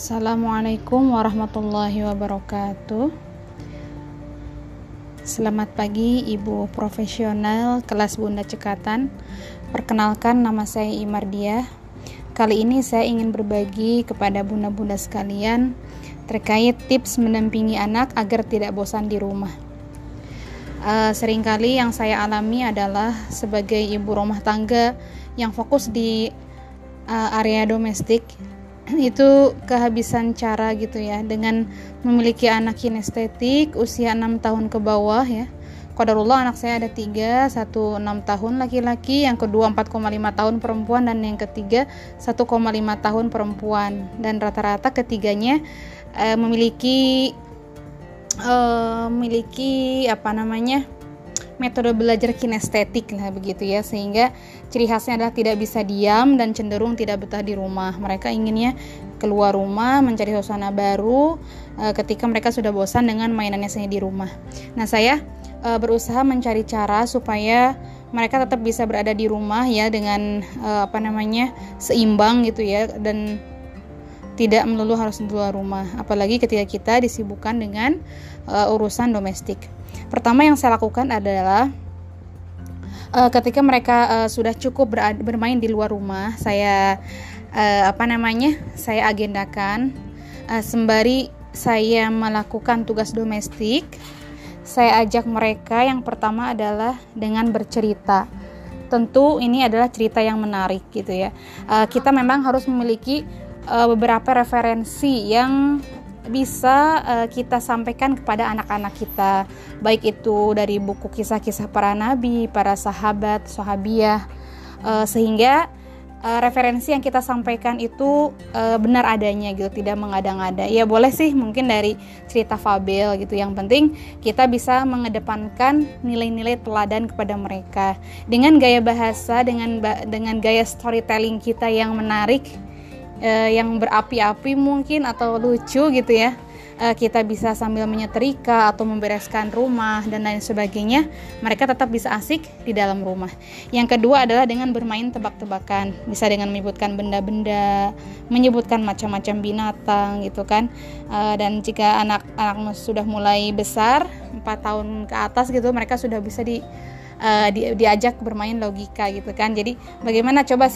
Assalamualaikum warahmatullahi wabarakatuh. Selamat pagi Ibu profesional kelas Bunda Cekatan. Perkenalkan nama saya Imardia. Kali ini saya ingin berbagi kepada bunda-bunda sekalian terkait tips mendampingi anak agar tidak bosan di rumah. Uh, sering kali yang saya alami adalah sebagai ibu rumah tangga yang fokus di uh, area domestik itu kehabisan cara gitu ya dengan memiliki anak kinestetik usia 6 tahun ke bawah ya Qadarullah anak saya ada tiga, satu enam tahun laki-laki, yang kedua 4,5 tahun perempuan, dan yang ketiga 1,5 tahun perempuan. Dan rata-rata ketiganya uh, memiliki uh, memiliki apa namanya metode belajar kinestetik lah begitu ya. Sehingga ciri khasnya adalah tidak bisa diam dan cenderung tidak betah di rumah. Mereka inginnya keluar rumah mencari suasana baru uh, ketika mereka sudah bosan dengan mainannya sendiri di rumah. Nah saya uh, berusaha mencari cara supaya mereka tetap bisa berada di rumah ya dengan uh, apa namanya seimbang gitu ya. Dan tidak melulu harus di luar rumah apalagi ketika kita disibukkan dengan uh, urusan domestik Pertama yang saya lakukan adalah uh, ketika mereka uh, sudah cukup bermain di luar rumah, saya uh, apa namanya? Saya agendakan uh, sembari saya melakukan tugas domestik, saya ajak mereka yang pertama adalah dengan bercerita. Tentu ini adalah cerita yang menarik gitu ya. Uh, kita memang harus memiliki uh, beberapa referensi yang bisa uh, kita sampaikan kepada anak-anak kita baik itu dari buku kisah-kisah para nabi, para sahabat, sahabiah uh, sehingga uh, referensi yang kita sampaikan itu uh, benar adanya gitu, tidak mengada-ngada. Ya boleh sih mungkin dari cerita fabel gitu. Yang penting kita bisa mengedepankan nilai-nilai teladan kepada mereka dengan gaya bahasa, dengan dengan gaya storytelling kita yang menarik uh, yang berapi-api mungkin atau lucu gitu ya. Uh, kita bisa sambil menyetrika atau membereskan rumah dan lain sebagainya mereka tetap bisa asik di dalam rumah. Yang kedua adalah dengan bermain tebak-tebakan bisa dengan menyebutkan benda-benda menyebutkan macam-macam binatang gitu kan. Uh, dan jika anak-anak sudah mulai besar 4 tahun ke atas gitu mereka sudah bisa di uh, di, diajak bermain logika gitu kan. Jadi bagaimana? Coba